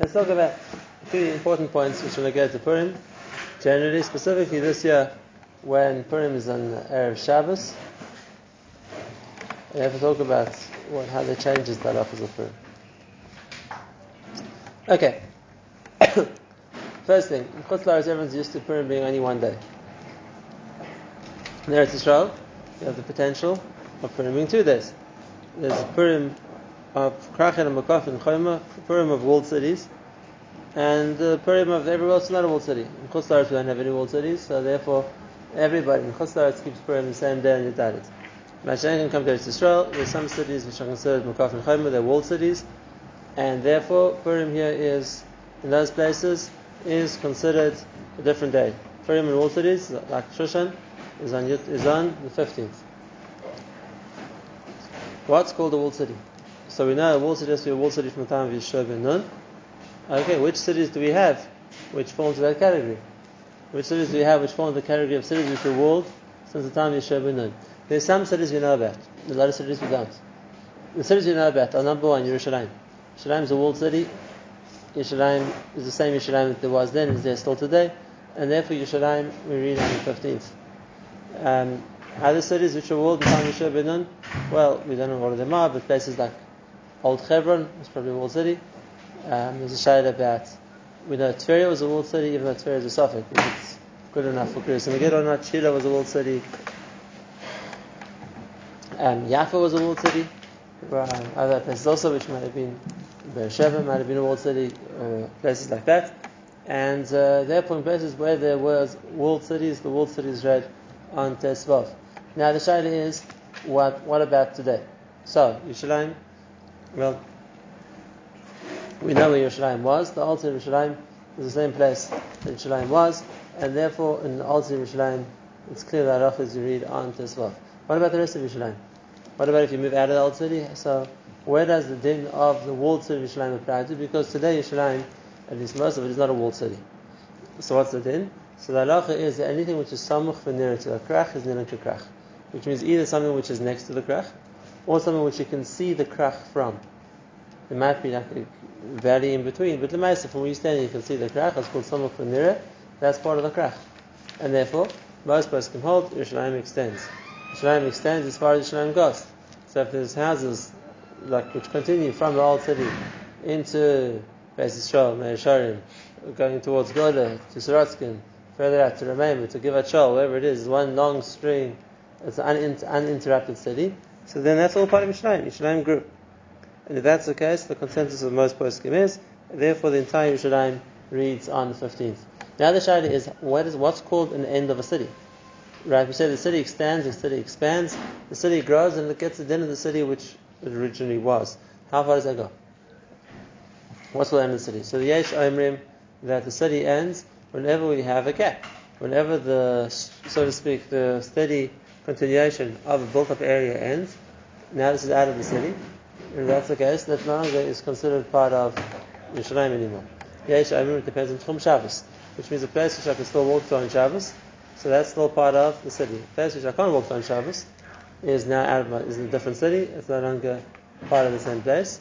Let's talk about three important points which will get to Purim. Generally, specifically this year, when Purim is on Erev Shabbos, we have to talk about what, how the changes that offers of Purim. Okay. First thing, in Chutz everyone's used to Purim being only one day. In Eretz Yisrael, you have the potential of Purim being two days. There's Purim of Krachin and Makaf and Chayma, Purim of walled cities, and the Purim of everywhere else is not a walled city. In Chutz we don't have any walled cities, so therefore everybody in Chutz keeps Purim the same day and Yudalit. Mashiach can come to Israel. There's some cities which are considered Makaf and Chayma, they're walled cities, and therefore Purim here is in those places is considered a different day. Purim in walled cities, like Shushan, is on, is on the 15th. What's called a walled city? So we know walled to be a walled city from the time of Yeshua ben Nun. Okay, which cities do we have which fall into that category? Which cities do we have which fall into the category of cities which were walled since the time of Yeshua ben Nun? There's some cities we know about. A lot of cities we don't. The cities we know about are number one, Yerushalayim. Yerushalayim is a walled city. Yerushalayim is the same Yerushalayim that there was then as there still today, and therefore Yerushalayim we read on the 15th. Um, other cities which are walled in time of Yeshua ben Nun, well, we don't know what of them are, but places like Old Hebron is probably a walled city. Um, there's a shade about, we know Tveria was a walled city, even though Tveria is a safek. It's good enough for Kriyas Megillah or not. Shila was a walled city. Um, was a walled city. Um, other places also, which might have been Beersheba, might have been a walled city, uh, places like that. And uh, in places where there was walled cities, the walled cities read on Tesvav. Now the shayla is, what what about today? So Yerushalayim, well, we know where Yerushalayim was. The altar of Yerushalayim is the same place that Yerushalayim was, and therefore in the altar of Yerushalayim, it's clear that off as you read on Tesvav. What about the rest of Yerushalayim? What about if you move out of the old city? So where does the din of the walled city of Yerushalayim apply to? Because today Yerushalayim, at least most of it, is not a walled city. So what's the din? So the halacha is that anything which is samuch for near to a krach is near to krach, which means either something which is next to the krach, or something which you can see the krach from. There might be like a valley in between, but the from where you stand, you can see the krach. It's called samuch for near. That's part of the krach, and therefore most person can hold Yerushalayim extends. Yerushalayim extends as far as Yerushalayim goes. So if there's houses like which continue from the old city into Beis Yisrael, Meir going towards Goda, to Sorotzkin, further out to remember to give a chol, wherever it is, one long string, it's an uninterrupted city. So then that's all part of Yerushalayim. Yerushalayim grew. And if that's the case, the consensus of most poskim is, therefore the entire Yerushalayim reads on the 15th. Now the shayla is, what is what's called an end of a city? Right, we say the city extends, the city expands, the city grows, and it gets the end of the city which it originally was. How far does that go? What's the end of the city? So the Yesh Omrim, that the city ends whenever we have a gap, whenever the, so to speak, the steady continuation of a built-up area ends, now this is out of the city, and that's the case, that no longer is considered part of Yerushalayim anymore. Yesh Amir, it depends on Tchum Shabbos, which means a place which I can still walk to on Shabbos, so that's still part of the city. A place which I can't walk to on Shabbos is now out of my, is in a different city, it's no longer part of the same place.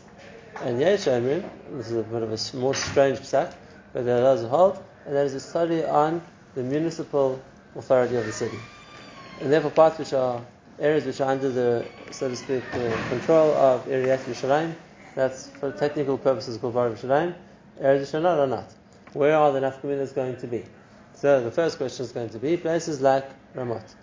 And Yesh Amir, this is a bit of a more strange psak, but there who hold, and that is a study on the municipal authority of the city. And therefore parts which are areas which are under the, so to speak, control of Eriyat Yerushalayim, that's for technical purposes called Bar Yerushalayim, areas which are not or not. Where are the nafkaminas going to be? So the first question is going to be places like Ramot.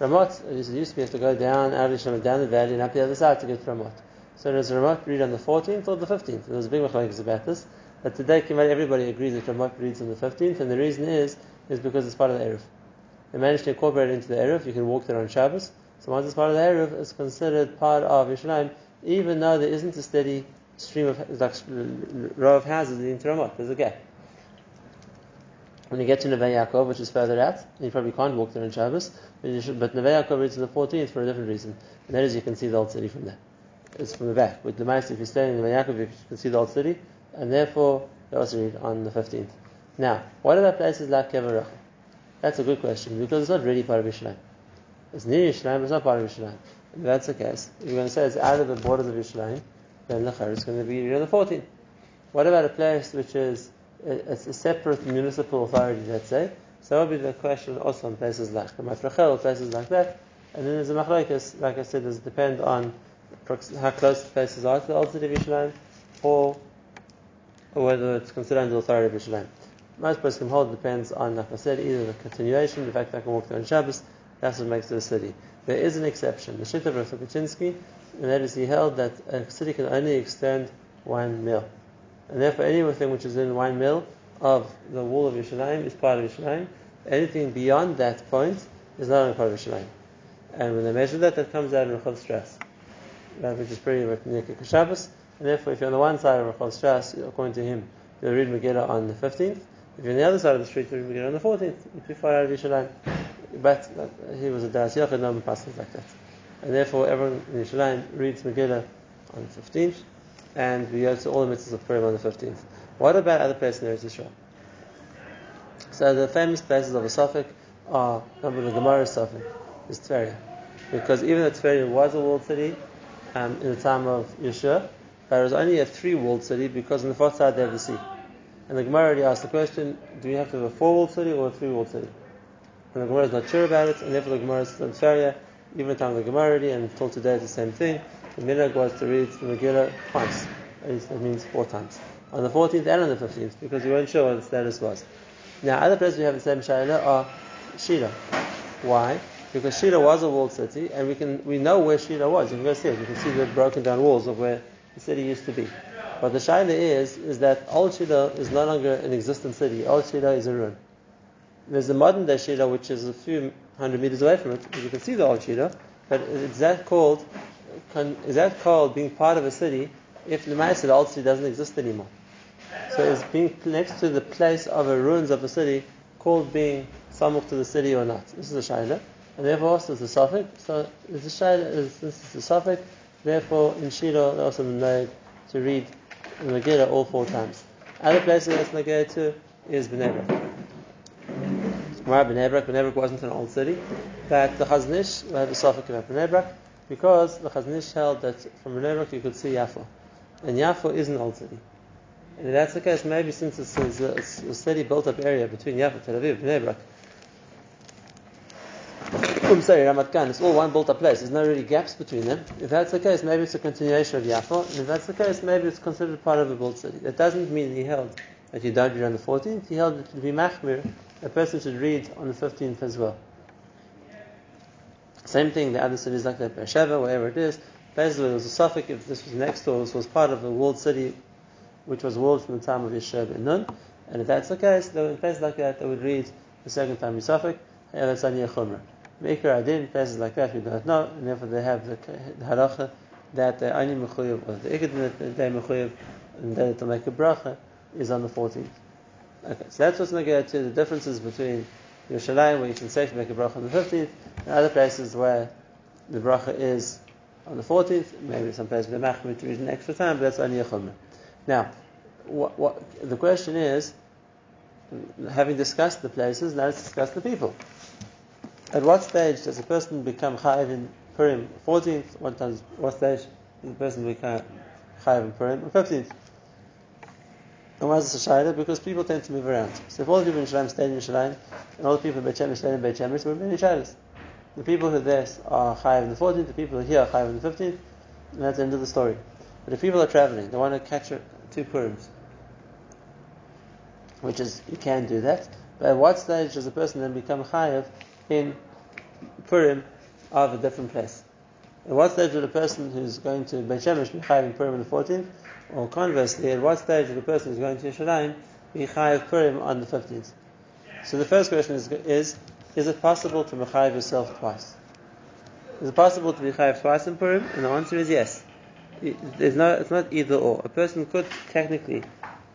Ramot, it used to be you have to go down out of down the valley and up the other side to get to Ramot. So does Ramot read on the 14th or the 15th? There was a big machlokes about this. But today, everybody agrees that Ramot reads on the 15th, and the reason is is because it's part of the Erev. They managed to incorporate it into the Erev. You can walk there on Shabbos. So once it's part of the Erev, it's considered part of Yerushalayim, even though there isn't a steady stream of like row of houses to Ramot. There's a gap. When you get to Neve Yaakov, which is further out, you probably can't walk there on Shabbos, but, but Neve Yaakov reads on the 14th for a different reason, and that is you can see the old city from there. It's from the back. With the mice, if you're standing in Neve Yaakov, you can see the old city, and therefore they also read on the 15th. Now, what about places like Kevarach? That's a good question because it's not really part of Yerushalayim. It's near Yerushalayim, it's not part of Yerushalayim. If that's the case, if you're going to say it's out of the borders of Yerushalayim, then the Chayr is going to be the 14th. What about a place which is a separate municipal authority, let's say? So that would be the question also on places like the Mafrachel, places like that. And then there's a machlokes, like I said, does depend on how close the places are to the old city of Yerushalayim, or, or whether it's considered under the authority of Yerushalayim. Most places can hold depends on, like I said, either the continuation, the fact that I can walk there on Shabbos, that's what makes it a city. There is an exception. The Shita of Rav Tukachinsky, and that is he held that a city can only extend one mil. And therefore anything which is in one mil of the wall of Yerushalayim is part of Yerushalayim. Anything beyond that point is not a part of Yerushalayim. And when they measure that, that comes out in Rechov Strauss, which is pretty much near Shabbos. And therefore, if you're on the one side of Rechov Strauss, according to him, you'll read Megillah on the 15th. If you're on the other side of the street, you'll Megillah on the 14th, which is far out of. But he was a Das Yochid, no passes like that. And therefore, everyone in Yerushalayim reads Megillah on the 15th, and we go to all the mitzvahs of Purim on the 15th. What about other places in Eretz Yisrael? So the famous places of a safek are, number the Gemara safek, is Tveria. Because even though Tveria was a walled city um, in the time of Yeshua, but it was only a three walled city because on the fourth side they have the sea. And the Gemara already asked the question, do we have to have a four walled city or a three walled city? And the Gemara is not sure about it, and therefore the Gemara is Tveria, even the time of the Gemara already, and until today it's the same thing. The minhag was to read the Megillah twice. At that means four times. On the 14th and on the 15th, because we weren't sure what the status was. Now, other places we have the same Shaila are Shira. Why? Because Shira was a walled city, and we can we know where Shira was. You can go see it. You can see the broken down walls of where the city used to be. But the Shaila is is that old Shira is no longer an existent city. Old Shira is a ruin. There's a modern day which is a few hundred meters away from it. You can see the old Shira, but is that called is that called being part of a city if the Ma'aseh, the old city, doesn't exist anymore? So is being next to the place of the ruins of a city called being samuch to the city or not? This is a shaila, and therefore also it's a safek. So it's a shaila, is, this is a safek. Therefore, in Shira, also made to read the Megillah all four times. Other places that's Megillah to is Bnei Brak. Why Bnei Brak? Bnei Brak wasn't an old city, but the Chazon Ish had a safek about Bnei because the Chazon Ish held that from Bnei you could see Yafo, and Yafo is an old city. And if that's the case, maybe since it's, a, it's a steady built-up area between Yafo, Tel Aviv, Bnei I'm sorry, Ramat Gan, it's all one built-up place. There's no really gaps between them. If that's the case, maybe it's a continuation of Yafo, and if that's the case, maybe it's considered part of a built city. That doesn't mean he held that don't read on the 14th. He held that to be machmir, a person should read on the 15th as well. Same thing, the other cities like that, Beersheba, wherever it is, where there was a safek, if this was next door, this was part of a walled city, which was walled from the time of Yeshua ben Nun. And if that's the case, then in places like that, they would read the second time Yisafik, that's on Yechumrah. Maker Adin, places like that, we don't know, and therefore they have the, the halacha that they only mechuyev, or the ikad that they mechuyev, and that to make a bracha is on the 14th. Okay, so that's what's going to the differences between Yerushalayim, where you can safely make a bracha on the 15th, and other places where the bracha is on the 14th, maybe some places where machmir to read an extra time, but that's only a chumrah. Now, what, what, the question is, having discussed the places, now let's discuss the people. At what stage does a person become chayiv in Purim? 14th. What, does, what stage does a person become chayiv in Purim? 15th. And why is this a shayla? Because people tend to move around. So if all the people in Shalim stay in Shalim, and all the people in Beit Shemesh stay in Beit Shemesh, we're many shaylas. The people who are there are chayiv in the 14th, the people who are here are chayiv in the 15th, and that's the end of the story. But if people are traveling, they want to catch two Purims, which is, you can do that. But at what stage does a person then become chayiv in Purim of a different place? At what stage would a person who's going to Beit Shemesh be chayiv in Purim on the 14th? Or conversely, at what stage would a person who's going to Yerushalayim be chayiv Purim on the 15th? So the first question is, is, is it possible to mechayiv yourself twice? Is it possible to be chayiv twice in Purim? And the answer is yes it's not either or. A person could technically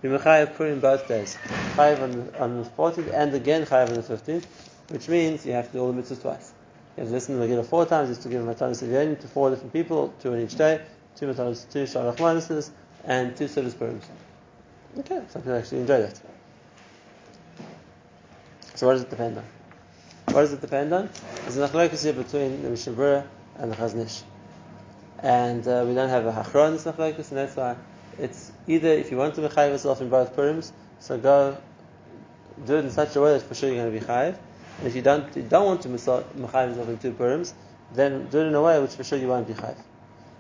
be mechayev Purim both days, chayev on the, on the 14th and again chayev on the 15th, which means you have to do all the mitzvahs twice. To listen to the Megillah four times, have to give matanas to four different people, two on each day, two matanas, two shalach manisas, and two service Purims. Okay, some people actually enjoy that. So what does it depend on? What does it depend on? There's an achlokes here between the Mishnah and the Chazon Ish and uh, we don't have a hachron in and that's why it's Either if you want to mechayiv yourself in both Purims, so go do it in such a way that for sure you're going to be chayiv. And if you don't, you don't want to mechayiv yourself in two Purims, then do it in a way which for sure you won't be chayiv.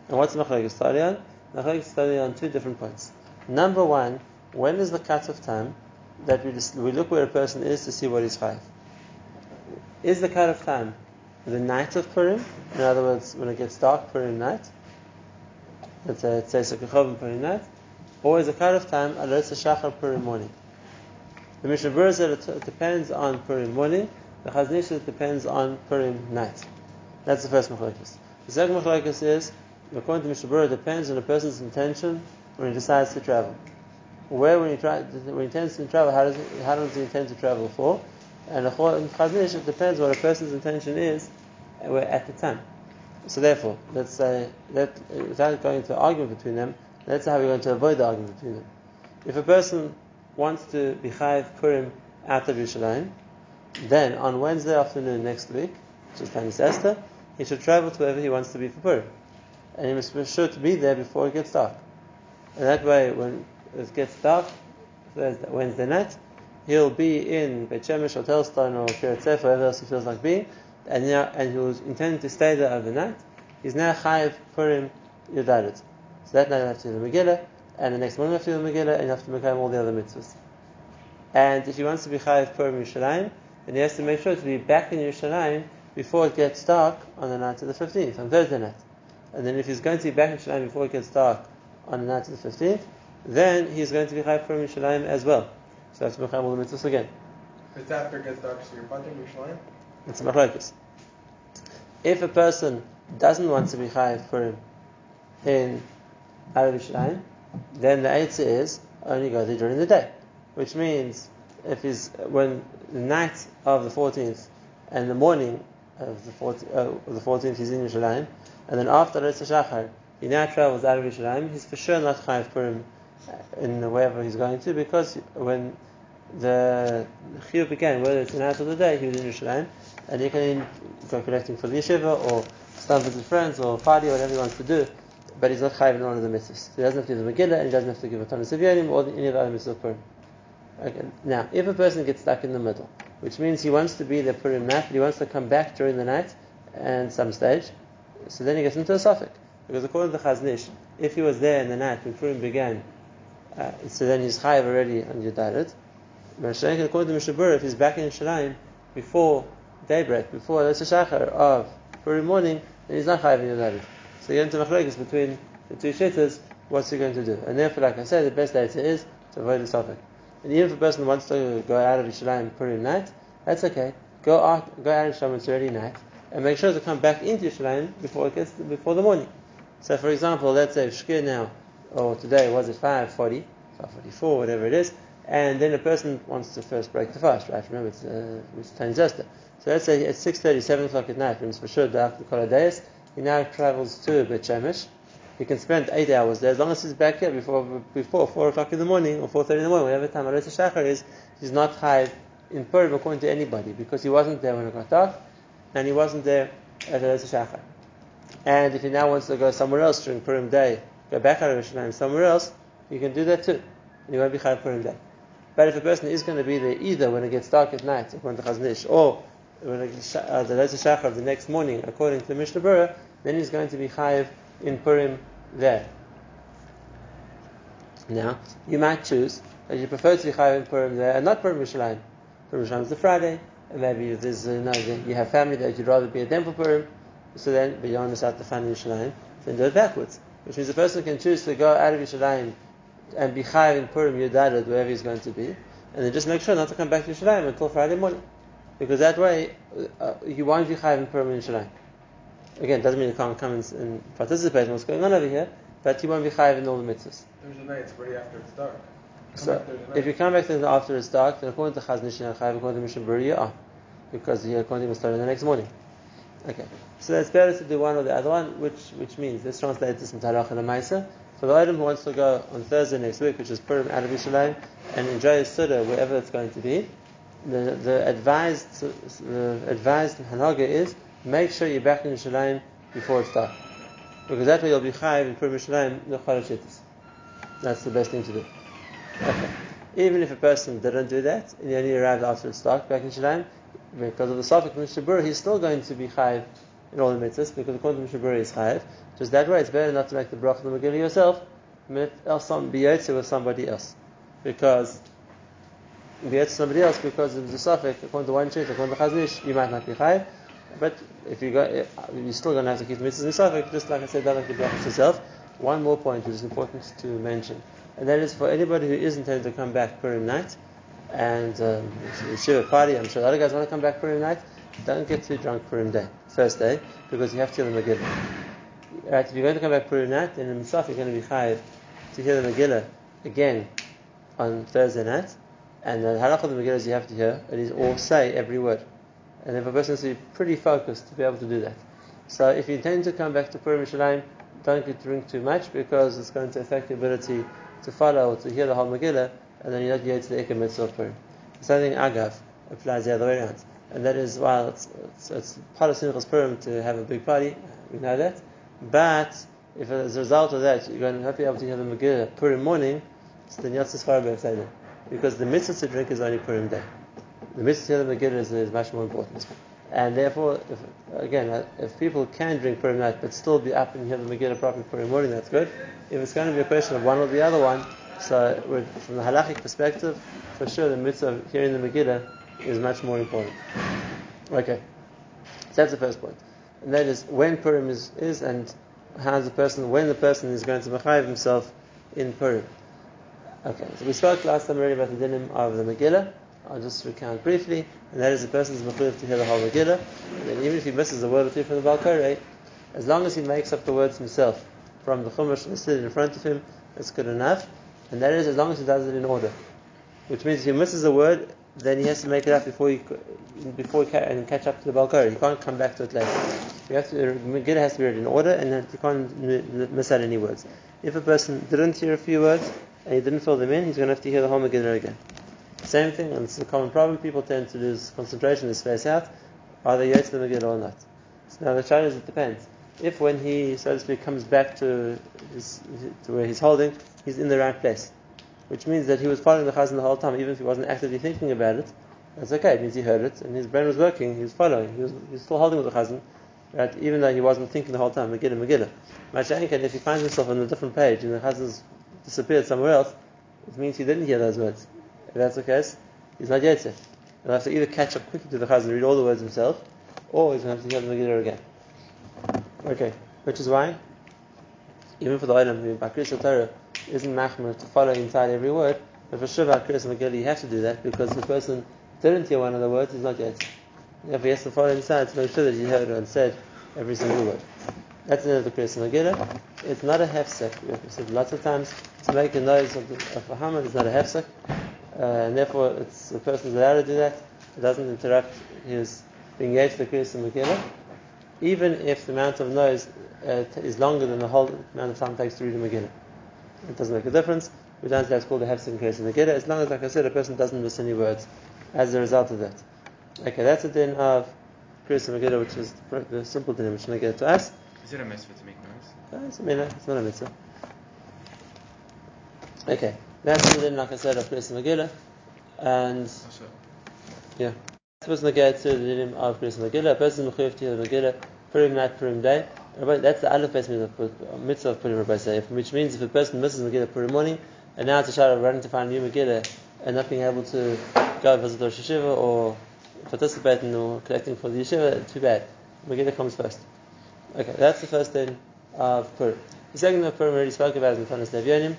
And what's machlekes study on? Machlekes study on two different points. Number one, when is the cut of time that we, just, we look where a person is to see what he's chayiv? Is the cut of time the night of Purim? In other words, when it gets dark, Purim night. Let's say it's Sekachovim Purim night. Or is the cut of time Alos HaShachar Purim morning? The Mishnah Berurah said it depends on Purim morning. The Chazon Ish said it depends on Purim night. That's the first machlokes. The second machlokes is, according to Mishnah Berurah, it depends on a person's intention when he decides to travel. Where when he, try, when he intends to travel, how does, he, how does he intend to travel for? And according to Chazon Ish, it depends what a person's intention is uh, at the time. So therefore, let's say, let, uh, without going into argument between them, let's say how we're going to avoid the argument between them. If a person wants to be chayiv Purim out of Yerushalayim, then on Wednesday afternoon next week, which is Tanis Esther, he should travel to wherever he wants to be for Purim. And he must be sure to be there before it gets dark. And that way, when it gets dark, Wednesday night, he'll be in Beit Shemesh or Telz Stone or Kiryat Sefer, wherever else he feels like being, and, now, and he was intending to stay there overnight. He's now Chayiv Purim Yudalit. So that night you have to do the Megillah, and the next morning you have to do the Megillah, and you have to make all the other mitzvahs. And if he wants to be Chayiv Purim Yerushalayim, then he has to make sure to be back in Yerushalayim before it gets dark on the night of the 15th, on Thursday night. And then if he's going to be back in Yerushalayim before it gets dark on the night of the 15th, then he's going to be Chayiv Purim Yerushalayim as well. So that's Mecham all the mitzvahs again. It's after it gets dark, so you're punting Yerushalayim? It's machlokes. If a person doesn't want to be chayiv Purim in Arav Yerushalayim, then the answer is only go there during the day, which means if he's when the night of the 14th and the morning of the 14th, uh, the 14th he's in Yerushalayim, and then after Rosh Shachar he now travels out of Yerushalayim, he's for sure not chayiv Purim in wherever he's going to because when the chiyuv began, whether it's the night or the day, he was in Yerushalayim, and he can go collecting for the yeshiva or stand with his friends or party whatever he wants to do, but he's not chayiv in one of the mitzvahs. He doesn't have to do the Megillah and he doesn't have to give a ton of Sivyanim or any of the other mitzvahs of Purim. Okay. Now, if a person gets stuck in the middle, which means he wants to be there Purim night, but he wants to come back during the night and some stage, so then he gets into a safek. Because according to Chazon Ish, if he was there in the night when Purim began, uh, so then he's chayiv already on Yudalit. According to Mishnah Berurah, if he's back in Yerushalayim before daybreak, before the Shachar of Purim morning, then he's not chayiv in Yudalit. So you get into machlekes between the two shittas, what's he going to do? And therefore, like I said, the best answer is to avoid the safek. And even if a person wants to go out of Yerushalayim Purim night, that's okay. Go out, go out of Yerushalayim, it's already night, and make sure to come back into Yerushalayim before it gets before the morning. So, for example, let's say Shkir now, or today was it 5:40, 5:44, whatever it is, and then a person wants to first break the fast, right? Remember, it's uh, it's. So let's say at 6:30, 7 o'clock at night, when it's for sure after the Koladeis, he now travels to Bet Shemesh. He can spend eight hours there as long as he's back here before before four o'clock in the morning or four thirty in the morning, whatever time Aretz Shachar is. He's not high in Purim according to anybody because he wasn't there when it got dark, and he wasn't there at Aretz Shachar. And if he now wants to go somewhere else during Purim day, go back out of Yerushalayim somewhere else, you can do that too. And you won't be Chayav Purim day. But if a person is going to be there either when it gets dark at night, according to Chazon Ish, or when it uh, the Leza Shachar the next morning, according to the Mishnah Berurah, then he's going to be Chayav in Purim there. Now, you might choose that you prefer to be Chayav in Purim there and not Purim Yerushalayim. Purim Yerushalayim is the Friday, and maybe there's, uh, no, you have family that you'd rather be a them for Purim, so then, but you don't miss out the fun Yerushalayim, then do it backwards. Which means the person can choose to go out of Yerushalayim and be chayiv in Purim Yudared, wherever he's going to be, and then just make sure not to come back to Yerushalayim until Friday morning. Because that way, uh, he won't be chayiv in Purim in Yerushalayim. Again, doesn't mean he can't come and, and, participate in what's going on over here, but you won't be chayiv in all the mitzvahs. Thursday night, it's already after it's dark. So, if you come back to after it's dark, then according to Chazon Ish and Chayiv, according to Mishnah Berurah, you are. Because he according to start the next morning. Okay. So that's better to do one or the other one, which which means, let's translate this into Halach and Maisa. For the item who wants to go on Thursday next week, which is Purim out of Yerushalayim, and enjoy a Suda wherever it's going to be, the, the advised the advised Hanaga is make sure you're back in Yerushalayim before it's dark. Because that way you'll be chayiv in Purim Yerushalayim, the Chorashittis. That's the best thing to do. Okay. Even if a person didn't do that, and he only arrived after it's dark back in Shalim, because of the Safik Mishabur, he's still going to be chayiv in all the mitzvahs, because according to Mishabur, he's chayiv. Just that way, it's better not to make the bracha the Megillah yourself, else be with somebody else. Because be with somebody else because of the Safik, according to one church, according to Chazon Ish, you might not be chayiv. But if you go, you're still going to have to keep mitzvahs in Safik, just like I said, don't make the bracha yourself. One more point which is important to mention and that is for anybody who is intending to come back Purim night, and um, Shiva party, I'm sure a lot of guys want to come back Purim night, don't get too drunk Purim day, first day, because you have to hear the Megillah. Right, if you're going to come back Purim night, then in Musaf you're going to be chayiv to hear the Megillah again on Thursday night, and the halach of the Megillah is you have to hear, it is all say every word. And if a person has to be pretty focused to be able to do that. So if you intend to come back to Purim Shalim, don't drink too much because it's going to affect your ability to follow or to hear the whole Megillah, and then you're not yet to the Ikka Mitzvah of Purim. The same thing, Agav, applies the other way around. And that is, while it's, it's, it's part of Simchas Purim to have a big party, we know that, but if as a result of that you're going to not be able to hear the Megillah Purim morning, so then Yatzis Farabah Because the mitzvah to drink is only Purim day. The mitzvah of hear the Megillah is, is much more important. And therefore, if, again, uh, if people can drink Purim night but still be up and hear the Megillah properly Purim morning, that's good. If it's going to be a question of one or the other one, so from the halachic perspective, for sure the mitzvah of hearing the Megillah is much more important. Okay, so that's the first point. And that is when Purim is, is and how the person, when the person is going to mechayiv himself in Purim. Okay, so we spoke last time already about the dinim of the Megillah. I'll just recount briefly, and that is the person's mechuyev to hear the whole Megillah. And even if he misses a word or two from the Balkare, as long as he makes up the words himself from the Chumash listed in front of him, that's good enough. And that is as long as he does it in order. Which means if he misses a word, then he has to make it up before he before he and catch up to the Balkari. He can't come back to it later. You have to Megillah has to be read in order, and you can't miss out any words. If a person didn't hear a few words and he didn't fill them in, he's going to have to hear the whole Megillah again. Same thing, and it's a common problem. People tend to lose concentration, they space out. Are they yet to the Megillah or not? So now the challenge is it depends. If when he, so to speak, comes back to, his, to where he's holding, he's in the right place, which means that he was following the chazan the whole time, even if he wasn't actively thinking about it. That's okay. It means he heard it and his brain was working. He was following. He was, he was still holding with the chazan, right? Even though he wasn't thinking the whole time. Megillah, Megillah. Mashiach, if he finds himself on a different page and the chazan's disappeared somewhere else, it means he didn't hear those words. If that's the case, he's not yet. He'll have to either catch up quickly to the Chazan and read all the words himself, or he's going to have to hear the Megillah again. Okay, which is why, even for the item who by Torah isn't machmer to follow inside every word, but for sure by Megillah you have to do that because the person didn't hear one of the words, he's not yet. Therefore he has to follow inside to make sure that he heard and said every single word. That's the end of the. It's not a hefsek. We have said lots of times to make a noise of, the, of a hammer is not a hefsek and therefore it's, the person is allowed to do that. It doesn't interrupt his being engaged the Kriyas and Megillah, even if the amount of noise uh, is longer than the whole amount of time it takes to read the Megillah. It doesn't make a difference. We don't say it's called the Hefsek Kriyas and Megillah, as long as, like I said, a person doesn't miss any words as a result of that. Okay, that's the din of Kriyas and Megillah, which is the, the simple din which get to us. Is it a mitzvah to make noise? Uh, it's a minhag, it's not a mitzvah. Okay. That's the din, like I said, of Kriyas Megillah. And, yeah. That's supposed to to the din of Kriyas Megillah. A person mechuyev to the Megillah, Purim night, Purim day. That's the Aleph base uh, mitzvah of Purim, Rabbi which means if a person misses Megillah Purim morning, and now it's a shadow of running to find a new Megillah, and not being able to go visit Rosh Yeshiva or participate in or collecting for the Yeshiva, too bad. Megillah comes first. Okay, that's the first thing of Purim. The second of Purim we already spoke about is the Matanis Levyonim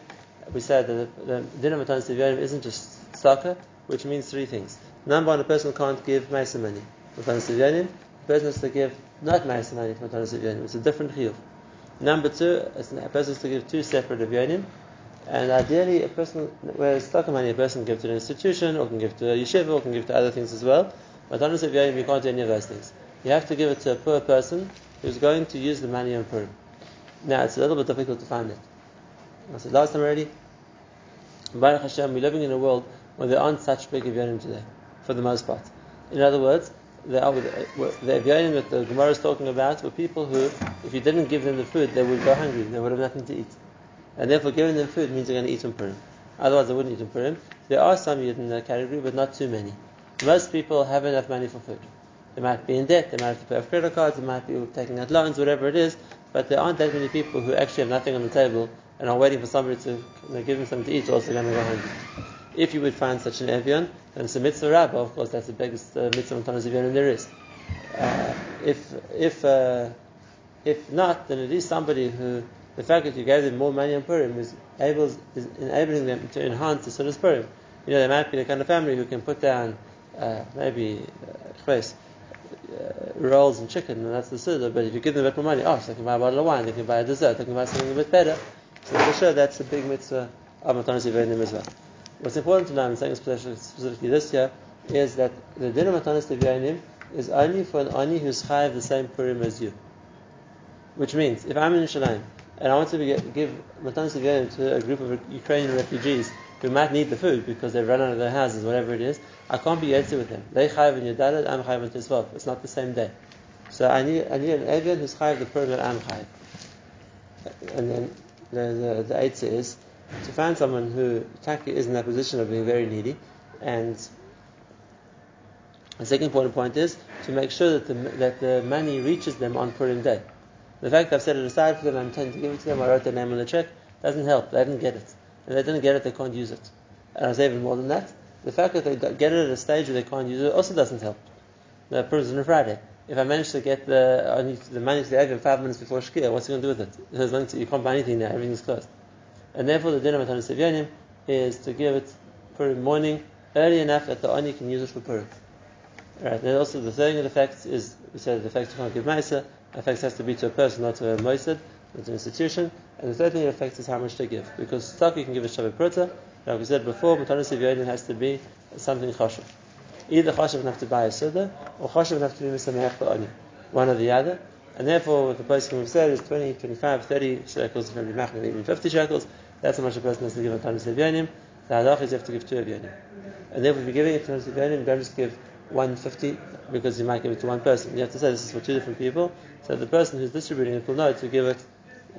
we said that the, the din of Matanis Yom isn't just tzedakah, which means three things. Number one, a person can't give Maisa money. Matanis Yom, a person has to give not Maisa money for Matanis Yom. It's a different chiyuv. Number two, a person has to give two separate Yom. And ideally, a person, whereas tzedakah money, a person can give to an institution, or can give to a yeshiva, or can give to other things as well. Matanis Yom, you can't do any of those things. You have to give it to a poor person who's going to use the money on Purim. Now, it's a little bit difficult to find it. I said last time already, Baruch Hashem, we're living in a world where there aren't such big Evyonim today, for the most part. In other words, the, Evyonim that the Gemara is talking about were people who, if you didn't give them the food, they would go hungry, they would have nothing to eat. and therefore giving them food means they're going to eat on Purim. Otherwise, they wouldn't eat on Purim. There are some in that category, but not too many. Most people have enough money for food. They might be in debt, they might have to pay off credit cards, they might be taking out loans, whatever it is, but there aren't that many people who actually have nothing on the table and are waiting for somebody to you know, give them something to eat, or also going to go hungry. If you would find such an Evian, then it's a mitzvah rabbah, of course, that's the biggest uh, mitzvah of Tanas Evian there is. Uh, if, if, uh, if not, then it is somebody who, the fact that you gave them more money on Purim is, able, is enabling them to enhance the Sudas Purim. You know, they might be the kind of family who can put down uh, maybe uh, uh, rolls and chicken, and that's the Suda, but if you give them a bit more money, oh, so they can buy a bottle of wine, they can buy a dessert, they can buy something a bit better. So for sure, that's a big mitzvah of as well. What's important to know, I'm saying specifically this year, is that the din of Matanas Evianim is only for an ani who's chayav the same Purim as you. Which means, if I'm in Shalim and I want to give Matanas Evianim to a group of Ukrainian refugees who might need the food because they've run out of their houses, whatever it is, I can't be yetzer with them. They chayav in Yadalit, I'm chayav in Tisvav. It's not the same day. So I need, I need an Evian who's chayav the Purim that I'm chayav. And then the, the, the is to find someone who Taki is in that position of being very needy, and the second important point is to make sure that the, that the money reaches them on Purim Day. The fact I've set it aside for them, I'm intending to give it to them, I wrote their name on the check, doesn't help. They didn't get it. And they didn't get it, they can't use it. And I say even more than that, the fact that they get it at a stage where they can't use it also doesn't help. The Purim's on a Friday. If I manage to get the, the money to the Avim five minutes before Shkia, what's he going to do with it? There's nothing to, you can't buy anything now, everything's closed. And therefore, the din of Evyanim is to give it Purim morning early enough that the Ani can use it for Purim. Right. Then also the third effect is we said the effect you can't give Maisa. Effect has to be to a person, not to a Moisad, not to an institution. And the third thing it affects is how much to give. Because stock you can give a Shabbat Prota. Like we said before, Matanis Evyanim has to be something chashuv. Either chashuv would have to buy a Suda, or chashuv would have to be Misameach Ani. One or the other. And therefore, what the person we've said is 20, 25, 30 shekels, maybe even 50 shekels. That's how much a person has to give on Tanis Evyanim. The halach is you have to give two Evyanim. And therefore, if you're giving to Tanis Evyanim, don't just give 150 because you might give it to one person. You have to say this is for two different people. So the person who's distributing it will know to give it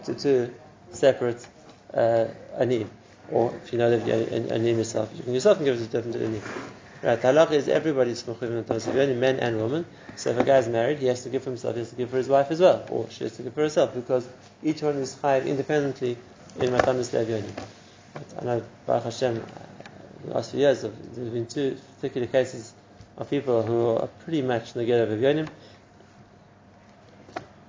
to two separate uh, anim. Or if you know that you anim yourself, you can yourself can give it to different anim. Right, the halach is everybody's mechuvim on men and women. So if a guy is married, he has to give for himself, he has to give for his wife as well, or she has to give for herself, because each one is chayiv independently in Matanis Le'avyoni. I know, Baruch Hashem, in the last few years, there have been two particular cases of people who are pretty much negative of.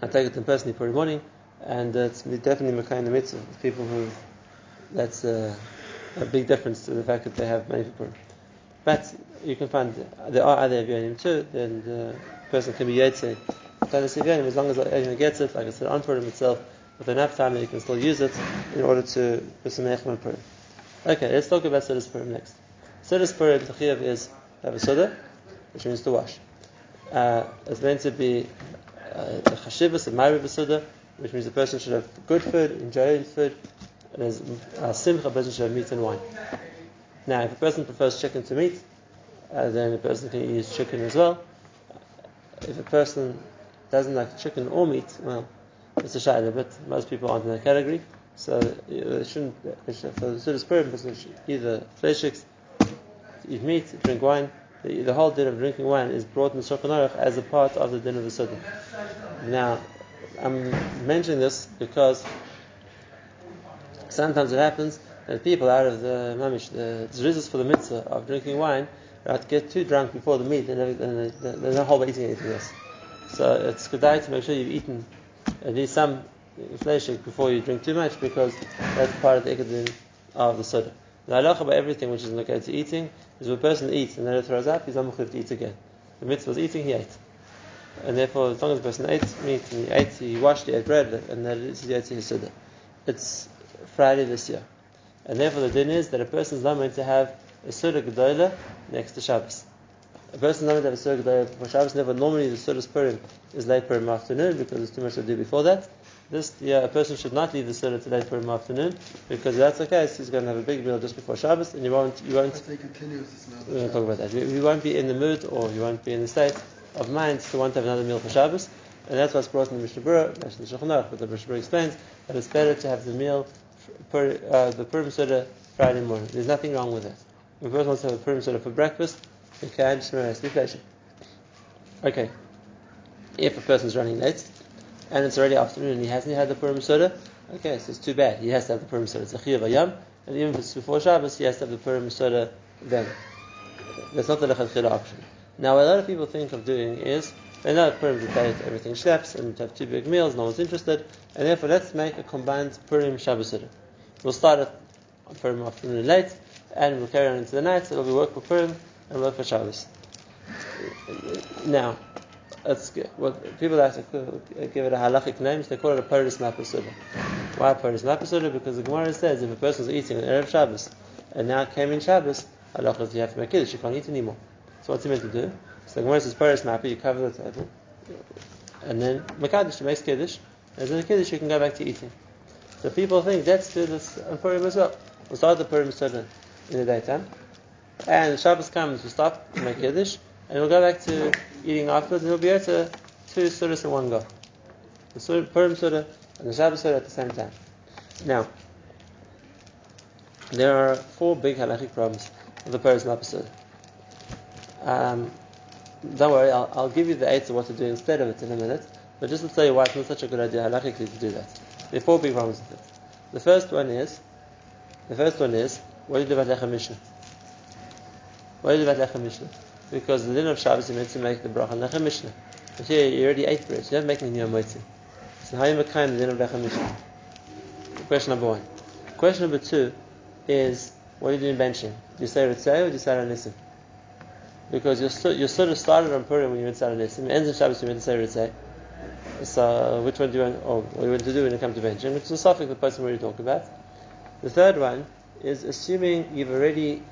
I take it personally every morning, and it's definitely Makai in the midst of people who, that's a, a, big difference to the fact that they have many people. But you can find there are other Avyonim too, then the person can be Yetze. As long as the anyone gets it, like I said, on Purim itself, with enough time you can still use it in order to B'Samech and Purim. Okay, let's talk about Sudas Purim next. Sudas Purim, Tachiyav is have a which means to wash. Uh, it's meant to be uh, a Chashivas, a Suda, which means the person should have good food, enjoying food, and as a Simcha, person should have meat and wine. Now, if a person prefers chicken to meat, uh, then a person can use chicken as well. If a person doesn't like chicken or meat, well, it's a shayla, but most people aren't in that category. So they shouldn't, they should, for the person should either fleshiks, eat meat, drink wine. The, the, whole din of drinking wine is brought in the Shulchan as a part of the din of the Suda. Now, I'm mentioning this because sometimes it happens that people out of the mamish, the zrizas for the mitzvah of drinking wine, right, get too drunk before the meat and, they're not whole eating anything else. So it's good to make sure you've eaten at least some fleshik before you drink too much because that's part of the ikadin of the soda. The halacha about everything which is related to eating is when a person eats and then it throws up, he's not to eat again. The mitzvah was eating, he ate. And therefore, as long as the person ate meat and he ate, he washed, he ate bread, and that is the his soda. It's Friday this year. And therefore, the din is that a person is not meant to have a Suda Gedola next to Shabbos. A person is not meant to have a Suda Gedola before Shabbos. Never normally the Suda Purim is late Purim afternoon because there's too much to do before that. This year, a person should not leave the Suda to late Purim afternoon because if that's the case, he's going to have a big meal just before Shabbos, and you won't. You won't. We're going to talk about that. You won't be in the mood, or you won't be in the state of mind to want to have another meal for Shabbos. And that's what's brought in the Mishnah Berurah, Mishnah Shulchan but the Mishnah Berurah explains that it's better to have the meal uh, the Purim Soda Friday morning. There's nothing wrong with that. If a person wants to have a Purim Soda for breakfast, he can patient. Okay. If a person's running late and it's already afternoon and he hasn't had the Purim Soda, okay, so it's too bad. He has to have the Purim Soda. It's a Chiyuv Ayam, and even if it's before Shabbos, he has to have the Purim Soda then. That's not the Lechatchila option. Now, what a lot of people think of doing is they know Purim is day everything schleps and we have two big meals, no one's interested, and therefore let's make a combined Purim Shabbos Soda. We'll start on Purim afternoon late, and we'll carry on into the night. So it'll be work for Purim and work for Shabbos. Now, good. What people like to give it a halachic name, they call it a Paris Mapasuda. Why Paris Mapasuda? Because the Gemara says if a person is eating on Erev Shabbos and now came in Shabbos, halachas you have to make kiddush, you can't eat anymore. So what's he meant to do? So the Gemara says Paris Mapa, you cover the table, and then Makadish, you make kiddush, and then the kiddush you can go back to eating. So people think let's do this on Purim as well. We'll start the Purim Suda in the daytime, and the Shabbos comes, we stop, make kiddush, and we'll go back to eating afterwards, and we'll be able to two sudas in one go. The Purim Surah and the Shabbos Surah at the same time. Now, there are four big halachic problems with the Purim Surah. Um, don't worry, I'll, I'll, give you the eight of what to do instead of it in a minute, but just to tell you why it's not such a good idea halachically to do that. There are four big problems with it. The first one is, the first one is, what do you do about Lechem Mishnah? What do you do about Lechem Mishnah? because the din of Shabbos you meant to make the bracha lechem mishnah. But here you already ate bread, so you're not making new moitzi. So how you make the din of lechem mishnah? Question number one. Question number two is what are you doing benching? Do you say Ritzay or do you say Ranissim? Because you're sort of started on Purim when you went to Ranissim, ends in Shabbos you meant to Ritzay. So which one do you want, or what you want to do when you come to benching? Which is a safek the person we already talked about. The third one is assuming you've already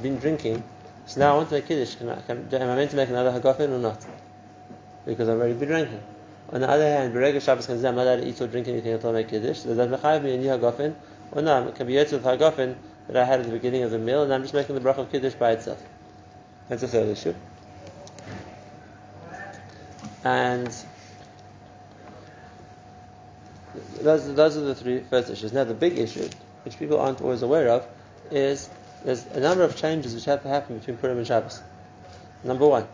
been drinking so now I want to make kiddush. Can I, can, am I meant to make another hagafen or not? Because I've already been drinking. On the other hand, Berega Shabbos say I'm not allowed to eat or drink anything until I make kiddush. Does that mechayiv me a new hagafen? Or no, it can be yotz of hagafen that I had at the beginning of the meal, and I'm just making the bracha of kiddush by itself. That's the third issue. And those, those are the three first issues. Now the big issue, which people aren't always aware of, is there's a number of changes which have to happen between Purim and Shabbos. Number one,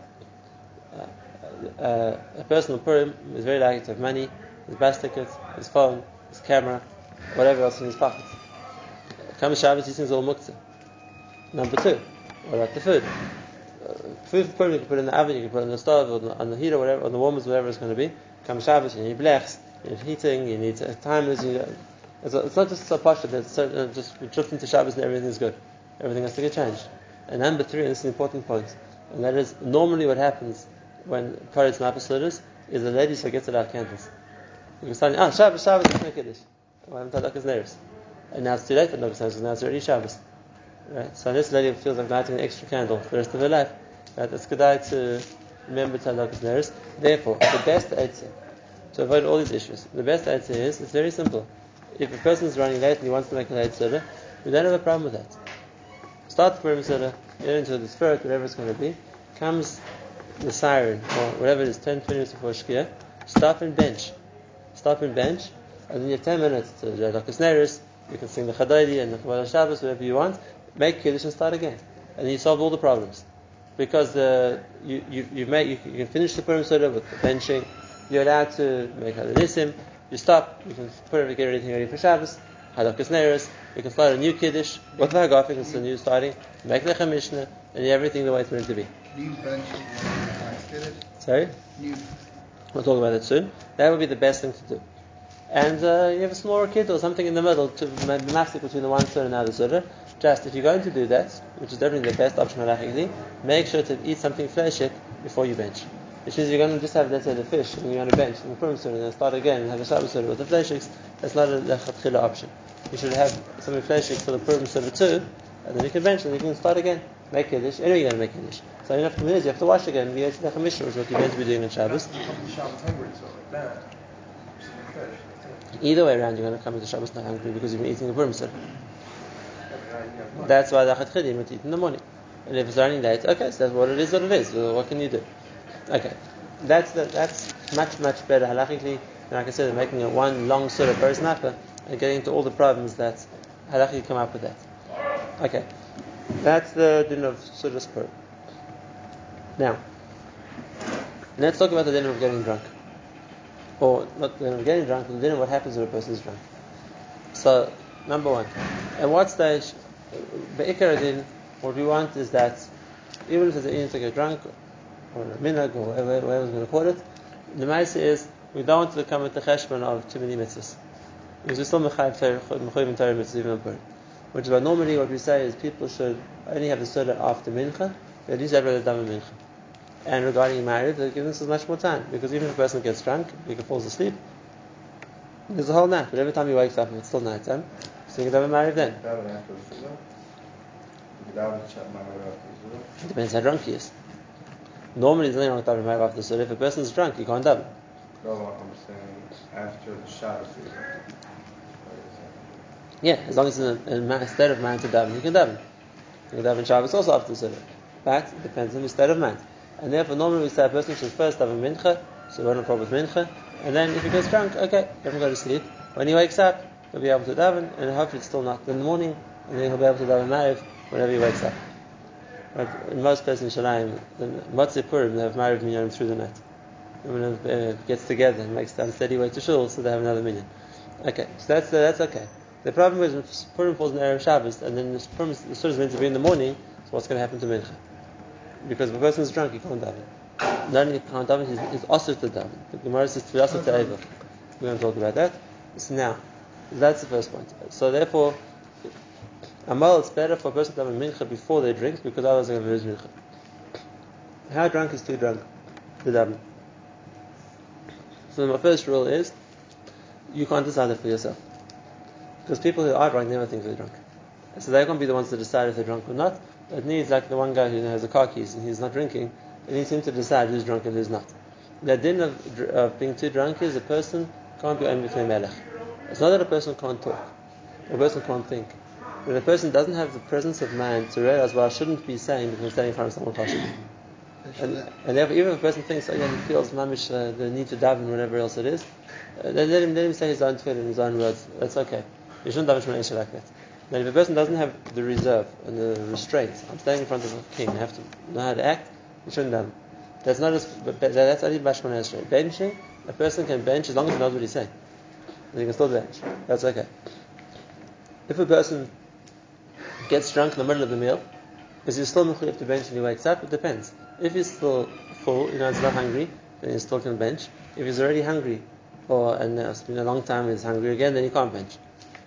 uh, uh, a person on Purim is very likely to have money, his bus ticket, his phone, his camera, whatever else in his pocket. Come Shabbos, he thinks all muktzah. Number two, what about the food? Food for you can put in the oven, you can put it on the stove, on the, on the heater, whatever, on the warmers, whatever it's going to be. Come Shabbos, you need blechs, you need heating, you need timers. You need, it's, it's, not just so posh that it's uh, just we tripped into Shabbos and everything's good everything has to get changed. And number three, and this is an important point, and that is normally what happens when Paris Mapasodas is the ladies forget to light candles. You're saying, ah, Shabbos, Shabbos, let's make Kiddush. Well, I'm Tadakas And now it's too late for Tadakas because now it's already Shabbos. Right? So this lady feels like lighting an extra candle for the rest of her life. Right? It's good to remember Tadakas Neris. Therefore, the best answer to avoid all these issues, the best answer is it's very simple. If a person is running late and he wants to make a late soda, we don't have a problem with that start the Purim Seder, get into the spirit, whatever it's going to be, comes the siren, or whatever it is, 10, 20 minutes before Shkia, stop and bench. Stop and bench, and then you have 10 minutes to do Lakas Neris, you can sing the Lecha Dodi and the Kabbalah Shabbos, whatever you want, make Kiddush and start again. And you solve all the problems. Because the, you, you, you, make, you, you can finish the Purim Seder with the benching, you're allowed to make Hadanissim, you stop, you can put get everything ready for Shabbos, Halakas Neris, you can start a new Kiddush, what the Hagafik, it's a new starting, make the Mishnah, and everything the way it's meant to be. Sorry? We'll talk about it soon. That would be the best thing to do. And uh, you have a smaller kid or something in the middle to make the mastic between the one surah and the other surah. Just if you're going to do that, which is definitely the best option, make sure to eat something fleshik before you bench. Which means you're going to just have, let's say, the fish, and you're on a bench, the Purim Surah, and then start again and have a Shabbos Surah with the fleshiks. That's not a Lechatchila option. You should have some fleshik for the Purim Surah too, and then you can bench, and you can start again. Make Kiddush. Anyway, you're going to make Kiddush. So you have to you have to wash again, and you have to which is what you're meant to be doing on Shabbos. Either way around, you're going to come into Shabbos not hungry because you've been eating the Purim Surah. That's why the Chatchidim would eat in the morning. And if it's running late, okay, so that's what it is, what it is. What can you do? Okay, that's the, that's much much better halachically than like I said, making it one long sort of first napper and getting into all the problems that halakha come up with that. Okay, that's the din of Sudas Purim. Now, let's talk about the din of getting drunk. Or not the din of getting drunk, but the din of what happens when a person is drunk. So, number one, at what stage, Be'ikar din, what we want is that even if there's an to get drunk, or a minhag, or whatever, whatever's going to call it, the matter is we don't want to come with the cheshbon of too many mitzvahs. Because we're still mechayiv mitzvahs even on Which is why normally what we say is people should only have the Suda after mincha, at least have the dam mincha. And regarding Mariv, they give us much more time because even if a person gets drunk, he falls asleep. There's a whole night, but every time he wakes up, it's still night time. So you can have a Mariv then. It depends how drunk he is. Normally, there's nothing wrong with davening after the Suda. If a person's drunk, you can't daven. No, I'm saying after the Shabbos. Yeah, as long as it's in a, state of mind to daven, you can daven. You can daven Shabbos also after the Suda. But it depends on the state of mind. And therefore, normally we say a person should first daven mincha, so we're not problem with mincha, and then if he gets drunk, okay, let him go to sleep. When he wakes up, he'll be able to daven, and hopefully it's still not in the morning, and then he'll be able to daven Mariv whenever he wakes up. Right? In most places in Shalayim, the Motzei Purim, they have Mariv minyan through the night. and Everyone uh, gets together and makes the unsteady way to shul, so they have another minyan. Okay, so that's uh, that's okay. The problem is when Purim falls in the Erev Shabbos, and then the Purim the Suda is meant to be in the morning, so what's going to happen to Mincha? Because if a person is drunk, he can't daven. Not only can't daven, he's, also to daven. The Gemara says to be also to We're going to talk about that. So now, that's the first point. So therefore, Amal, it's better for a person to have a mincha before they drink because otherwise they're going to lose mincha. How drunk is too drunk to daven? So my first rule is you can't decide it for yourself. Because people who are drunk never think they're drunk. So they're going to be the ones to decide if they're drunk or not. It needs like the one guy who has the car keys and he's not drinking, it needs him to decide who's drunk and who's not. The din of, of being too drunk is a person can't be only melech. It's not that a person can't talk, a person can't think. When a person doesn't have the presence of mind to realize what I shouldn't be saying because I'm standing in front of someone kosher. And, and therefore, even if a person thinks, oh yeah, he feels mamish uh, the need to daven whatever else it is, uh, then let him, let him say his own tefillah in his own words. That's okay. You shouldn't daven shemana like that. Now, if a person doesn't have the reserve and the restraint, I'm standing in front of a king, I have to know how to act, you shouldn't daven. That's not as, that's only bashman esrei. Benching, a person can bench as long as he knows what he's saying. And he can still bench. That's okay. If a person gets drunk in the middle of the meal, is he still mechuyev to bench when he wakes up? It depends. If he's still full, you know, he's not hungry, then he still can bench. If he's already hungry, or and it's been a long time he's hungry again, then he can't bench.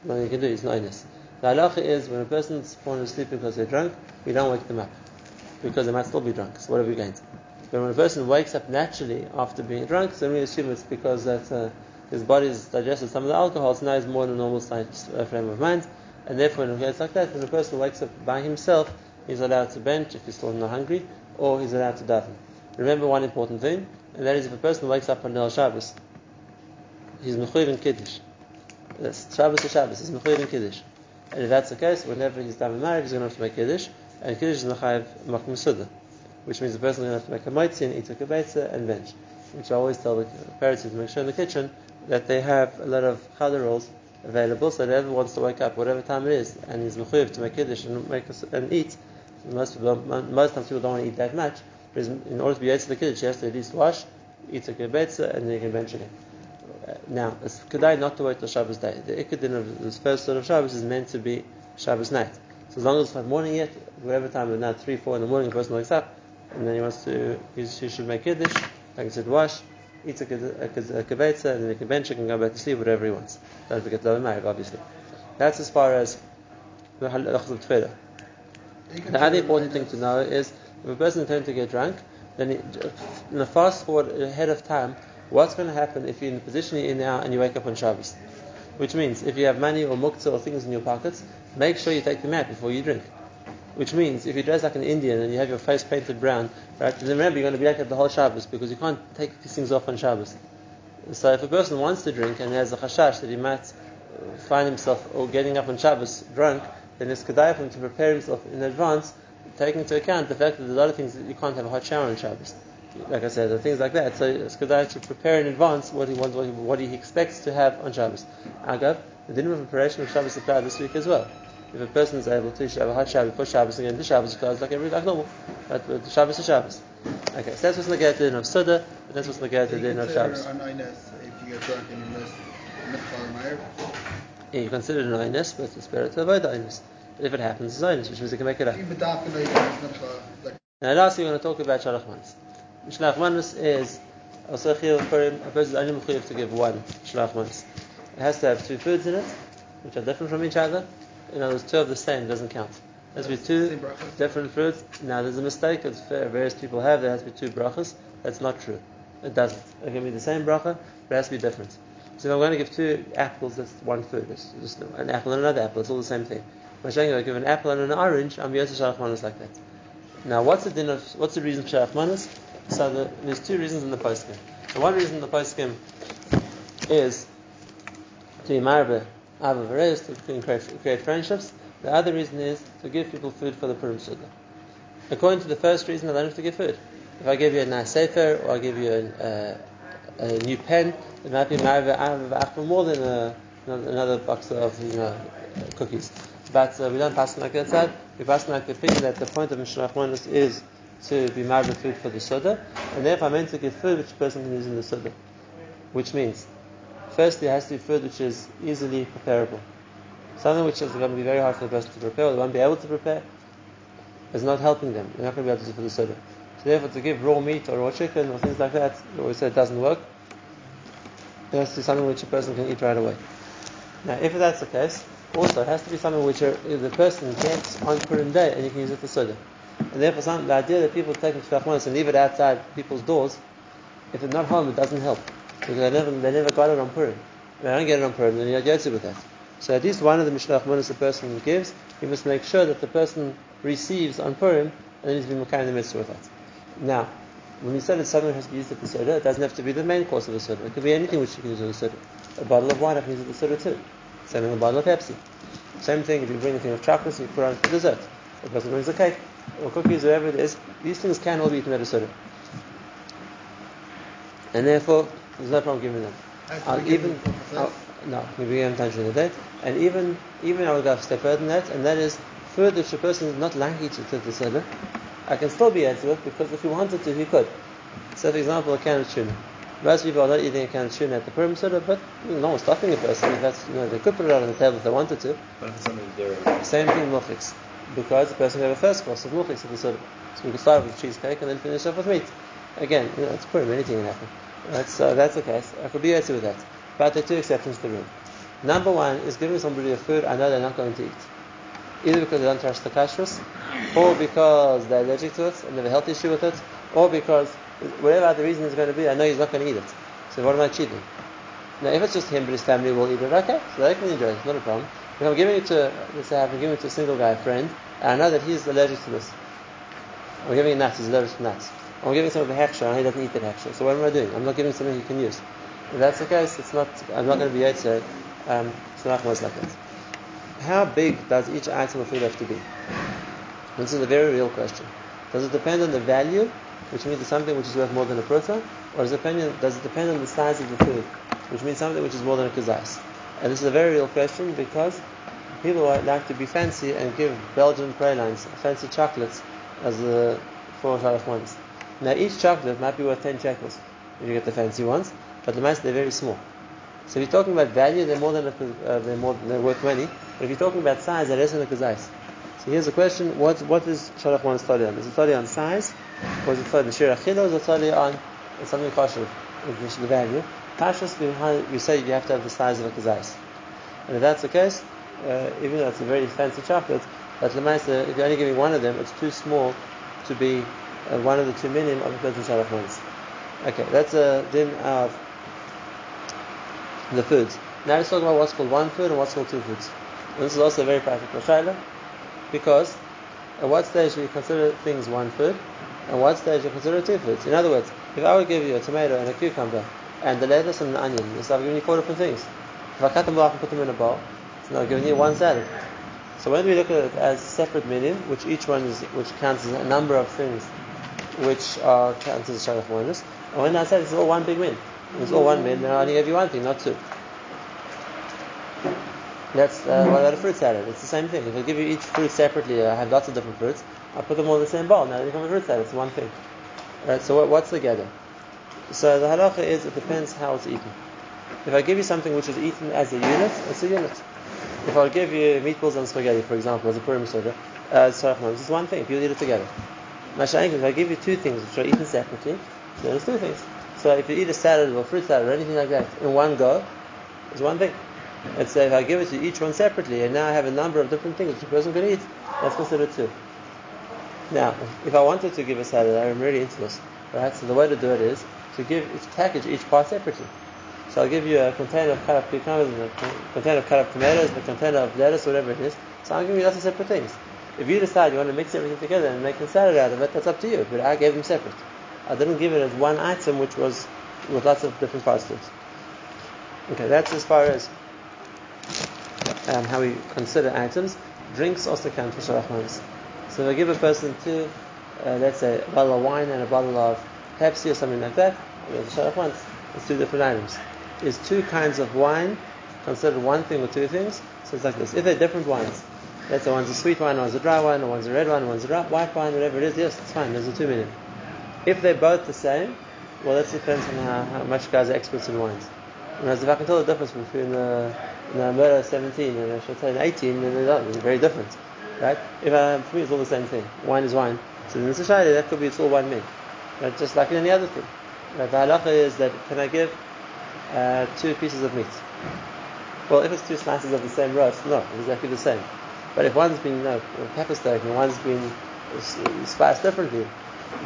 Nothing he can do, he's not honest. The halacha is when a person's fallen asleep because they're drunk, we don't wake them up. Because they might still be drunk. So what have we going gained? But when a person wakes up naturally after being drunk, then we assume it's because that uh, his body's digested some of the alcohol, so now he's more in a normal uh, frame of mind. And therefore, in a case like that, when a person wakes up by himself, he's allowed to bench if he's still not hungry, or he's allowed to daven. Remember one important thing, and that is if a person wakes up on El Shabbos, he's mechuyev in Kiddush. That's Shabbos to Shabbos, he's mechuyev in Kiddush. And if that's the case, whenever he's daven Mariv, he's going to have to make Kiddush, and Kiddush is mechayev makom suda, which means the person is going to have to make a mitzvah and eat a kibetza and bench. Which I always tell the parents to make sure in the kitchen that they have a lot of challah rolls available, so whoever wants to wake up, whatever time it is, and he's mechuyev to make kiddush and make a, and eat. Most people, most times people don't want to eat that much, but in order to be to the kiddush, he has to at least wash, eat a kibetza, and then he can bench again. Uh, now, it's kedai not to wait till Shabbos day. The ikadin of this first sort of Shabbos is meant to be Shabbos night. So as long as it's not morning yet, whatever time, but not three, four in the morning, the person wakes up, and then he wants to, he, he should make kiddush, like I said, wash, eats a, a, a kibetza, and then he can bench, he can go back to sleep, whatever he wants. Don't forget the Mariv, obviously. That's as far as the halachas of tefillah. The other important thing to know is if a person intends to get drunk, then in the fast forward ahead of time, what's going to happen if you're in the position you're in now and you wake up on Shabbos? Which means if you have money or muktzah or things in your pockets, make sure you take them out before you drink. Which means if you dress like an Indian and you have your face painted brown, right, then remember you're going to be like at the whole Shabbos because you can't take these things off on Shabbos. So if a person wants to drink and has a chashash that he might uh, find himself or getting up on Shabbos drunk, then it's kedai for him to prepare himself in advance, taking into account the fact that there's a lot of things that you can't have a hot shower on Shabbos. Like I said, there things like that. So it's kedai to prepare in advance what he wants, what he, what he expects to have on Shabbos. Agav, The din of preparation of Shabbos apply this week as well. If a person is able to, have a hot shower before Shabbos again, the Shabbos clothes like every like normal. But the Shabbos is Shabbos. Okay, so that's what's negated din of Suda, and that's what's negated din of Shabbos. An inus if you get drunk and you miss mitzvah. Yeah, you consider it an inus, but it's better to avoid the inus. But if it happens, it's inus, which means you can make it up. If you bedaf and you miss mitzvah, like Now, lastly, we're going to talk about Shalach Manas. Shalach Manas is also chiyuv for him. A person is only to give one Shalach Manas. It has to have two foods in it, which are different from each other. In other words, two of the same doesn't count. There has to be two different fruits. Now, there's a mistake that various people have. There has to be two brachas. That's not true. It doesn't. It can be the same bracha, but it has to be different. So if I'm going to give two apples, that's one food. It's just an apple and another apple. It's all the same thing. If I'm saying if I give an apple and an orange, I'm Yosef Shalach Manas like that. Now, what's the din of what's the reason for Shalach Manas? So the, there's two reasons in the poskim. The one reason in the poskim is to be marbe ava v'reis, to create, create friendships. The other reason is to give people food for the Purim Suda. According to the first reason, I don't have to give food. If I give you a nice sefer or I give you a, a, a new pen, it might be more than a, another box of you know cookies. But uh, we don't pass like that side. We pass like the opinion that the point of Mishnah is to be marbe food for the Suda, and therefore I'm meant to give food which person can use in the Suda. Which means, firstly, it has to be food which is easily preparable. Something which is going to be very hard for the person to prepare, or they won't be able to prepare, is not helping them. They're not going to be able to do for the Suda. So therefore, to give raw meat or raw chicken or things like that, we always say it doesn't work. It has to be something which a person can eat right away. Now, if that's the case, also it has to be something which the person gets on Purim day and you can use it for Suda. And therefore, some, the idea that people take it to and leave it outside people's doors, if it's not home, it doesn't help. Because they never, they never got it on Purim. If they don't get it on Purim, then you have Yotze with that. So at least one of the Mishloach Manos the person gives, you must make sure that the person receives on Purim, and then he's been in the mitzvah with that. Now, when we said that something has to be used at the Suda, it doesn't have to be the main course of the Suda. It could be anything which you can use at the Suda. A bottle of wine I can use at the Suda too. Same with a bottle of Pepsi. Same thing if you bring a thing of chocolates, you put it on for dessert. A person brings a cake or cookies, whatever it is. These things can all be eaten at a Suda. And therefore, there's no problem giving them. I'll even I'll, no, we begin time during the day, and even even I would go a step further than that, and that is food which a person is not likely to take the Suda. I can still be into it because if he wanted to, he could. So, for example, a can of tuna. Most people are not eating a can of tuna at the Purim Suda, but no one's stopping a person. If that's, you know, they could put it out on the table if they wanted to. But if it's something dairy. Same thing with mufiks. Because the person can have a first course of mufiks at the Suda. So we can start with cheesecake and then finish off with meat. Again, you know, it's Purim, anything can happen. That's, uh, that's the case. I could be into with that. But there are two exceptions to the rule. Number one is giving somebody a food I know they're not going to eat. Either because they don't trust the kashrus, or because they're allergic to it and they have a health issue with it, or because whatever other reason is going to be, I know he's not going to eat it. So what am I cheating? Now, if it's just him but his family will eat it, okay, so they can enjoy it, not a problem. If I'm giving it to, let's say I'm giving it to a single guy, a friend, and I know that he's allergic to this. I'm giving nuts, he's allergic to nuts. I'm giving something with hechsher, and he doesn't eat the hechsher. So what am I doing? I'm not giving something he can use. If that's the case, it's not, I'm not going to be yotze, um, not like that. How big does each item of food have to be? This is a very real question. Does it depend on the value, which means it's something which is worth more than a prota, or does it depend on, the size of the food, which means something which is more than a kazais? And this is a very real question because people like to be fancy and give Belgian pralines, fancy chocolates, as the four shalach ones. Now each chocolate might be worth 10 shekels if you get the fancy ones, but the most they're very small. So if you're talking about value, they're more than a, uh, they're more they're worth money. But if you're talking about size, they're less than a kazais. So here's the question: What what is shalach one study on? Is it study on size, or is it study shir achila, or is it study on something kosher, which the value? Behind we say you have to have the size of a kazais. And if that's the case, uh, even though it's a very fancy chocolate, but the lemaisa, if you're only giving one of them, it's too small to be uh, one of the two minim of a person's shalach ones. Okay, that's a din of the foods. Now let's talk about what's called one food and what's called two foods. And this is also a very practical shaila, because at what stage do you consider things one food, and what stage do you consider two foods? In other words, if I would give you a tomato and a cucumber, and the lettuce and an onion, so I've given you four different things. If I cut them off and put them in a bowl, now I've given you one salad. So when we look at it as separate minim, which each one is, which counts as a number of things, which are counted as shalach oneness, and when I said it's all one big win, it's all one min, then I only gave you one thing, not two. That's uh, what about a fruit salad? It's the same thing. If I give you each fruit separately, I have lots of different fruits. I put them all in the same bowl. Now they become a fruit salad. It's one thing. Right? So what, what's together? So the halacha is it depends how it's eaten. If I give you something which is eaten as a unit, it's a unit. If I give you meatballs and spaghetti, for example, as a Purim Suda, uh, is one thing. If you eat it together. Masha'ink, if I give you two things which are eaten separately, then it's two things. So if you eat a salad or fruit salad or anything like that in one go, it's one thing. Let's say if I give it to each one separately, and now I have a number of different things which a person can eat, that's considered two. Now, if I wanted to give a salad, I'm really into this, right? So the way to do it is to give, to package each part separately. So I'll give you a container of cut up cucumbers a container of cut up tomatoes a container of lettuce, whatever it is. So I'll give you lots of separate things. If you decide you want to mix everything together and make a salad out of it, that's up to you. But I gave them separate. I didn't give it as one item which was with lots of different parts to it. Okay, that's as far as um, how we consider items. Drinks also count for shalach So if I give a person two, uh, let's say a bottle of wine and a bottle of Pepsi or something like that, there's a It's two different items. Is two kinds of wine considered one thing or two things? So it's like this. If they're different wines, let's say one's a sweet wine, one's a dry wine, one's a red wine, one's a white wine, whatever it is, yes, it's fine. There's a two million. If they're both the same, well, that depends on how, how much guys are experts in wines. Whereas if I can tell the difference between the, the Murder 17 and Chateau 18, then they're very different. Right? If I, for me, it's all the same thing. Wine is wine. So in society, that could be it's all one meal. Right? Just like in any other thing. Right? The halacha is that can I give uh, two pieces of meat? Well, if it's two slices of the same roast, no, exactly the same. But if one's been you know, pepper steak and one's been spiced differently,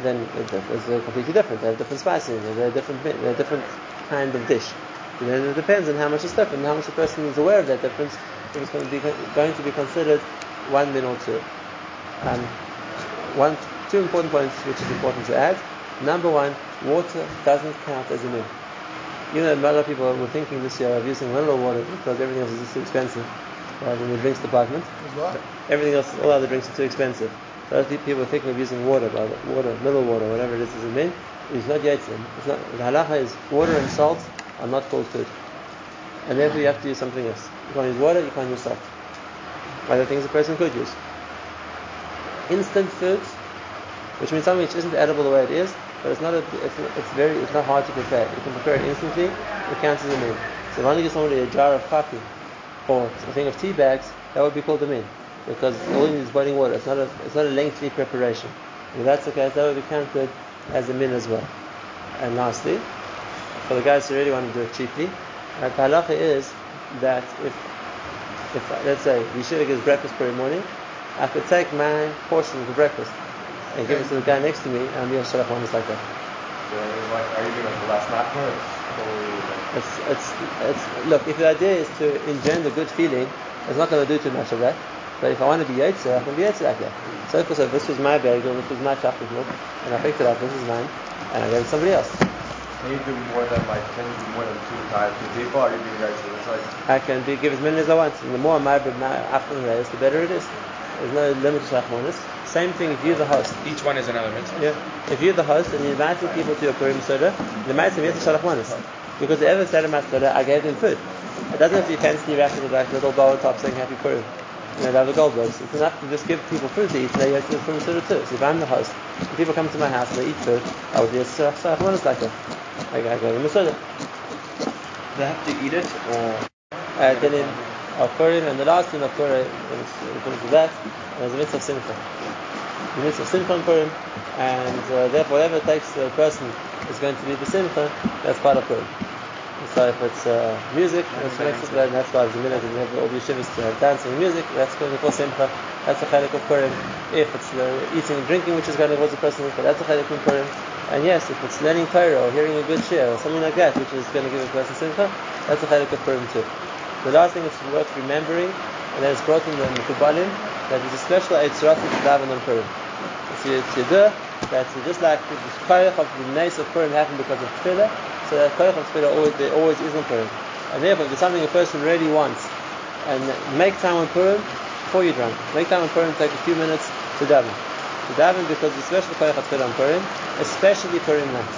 then it's completely different. They have different spices. They're a different, they're a different kind of dish. And it depends on how much is different, how much the person is aware of that difference. If it's going to be going to be considered one min or two. Um, one, two important points which is important to add. Number one, water doesn't count as a min. You know, a lot of people were thinking this year of using mineral water because everything else is too expensive. Right, in the drinks department. Everything else, all other drinks are too expensive. Those people are thinking of using water, by water, mineral water, whatever it is, as a min. It's not yaitsim. It's not. The halacha is water and salt are not called food, and therefore you have to use something else. You can't use water. You can't use salt. Other things a person could use. Instant foods, which means something which isn't edible the way it is, but it's not. A, it's, it's very. It's not hard to prepare. You can prepare it instantly. It counts as a min. So if I only give somebody a jar of coffee or a thing of tea bags, that would be called a min because all you need is boiling water. It's not a, it's not a lengthy preparation. If that's the case, that would be counted as a min as well. And lastly, for the guys who really want to do it cheaply, uh, the halacha is that if, if let's say Yeshiva gives breakfast every morning, I could take my portion of the breakfast and give it to the guy next to me and a shalach one like that. Are you doing like the last nap it's, it's, it's, look, if the idea is to engender good feeling, it's not going to do too much of that. But if I want to be Yetzer, I can be Yetzer like that. So if this was my bagel, this was my chocolate milk, and I picked it up, this is mine, and I gave it to somebody else. Can you do more than like, can you do more than two times to people? Are you being Yetzer? It's like... I can be, give as many as I want. And the more my afternoon is, the better it is. There's no limit to Shachmonis. Same thing if you're the host. Each one is another mitzvah. Yeah. If you're the host and you're inviting people to your Purim Suda, the mitzvah is to Shalachmonis. Because the ever said in my Suda, I gave them food. It doesn't have to be fancy wrapped with like little bow top saying Happy Purim you know, they have the gold bugs. It's enough to just give people food to eat and they go to the food too. So if I'm the host, if people come to my house and they eat food, I would just say, so what is like that? I go, I go to the Suda. They have to eat it or? Uh, then in Purim, and the last thing of Purim, according to that, there's a mitzvah of simcha. The mitzvah of simcha on Purim, and uh, therefore whatever it takes the person is going to be the simcha, that's part of Purim. So if it's uh, music, that's makes it, then that's why there's a minute and you have all the yeshivas to have dancing and music, that's going to call simcha, that's a chalik of Purim. If it's the eating and drinking, which is going to cause a person that's a chalik of Purim. And yes, if it's learning Torah or hearing a good shir or something like that, which is going to give a person simcha, that's a chalik of Purim too. The last thing that's worth remembering, and that is brought in the Mekubalim, that there's a special Eitzratim to daven on Purim. It's, it's Yeddah, that's just like the Koyach of the Nes of Purim happened because of Tefillah, so that koyach of tefillah always there always is on Purim. And therefore, if there's something a person really wants, and make time on Purim before you drink. Make time on Purim. Take a few minutes to daven. To daven because the special koyach of tefillah on Purim, especially Purim night.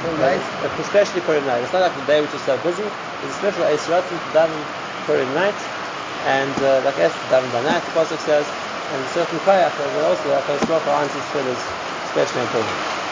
Purim night. Especially Purim night. It's not like the day which is so busy. It's a special Eisratim to daven Purim night. And uh, like Esther daven by night, the pasuk says, and certain koyach that also Kodesh Baruch Hu answers tefillas, especially on Purim.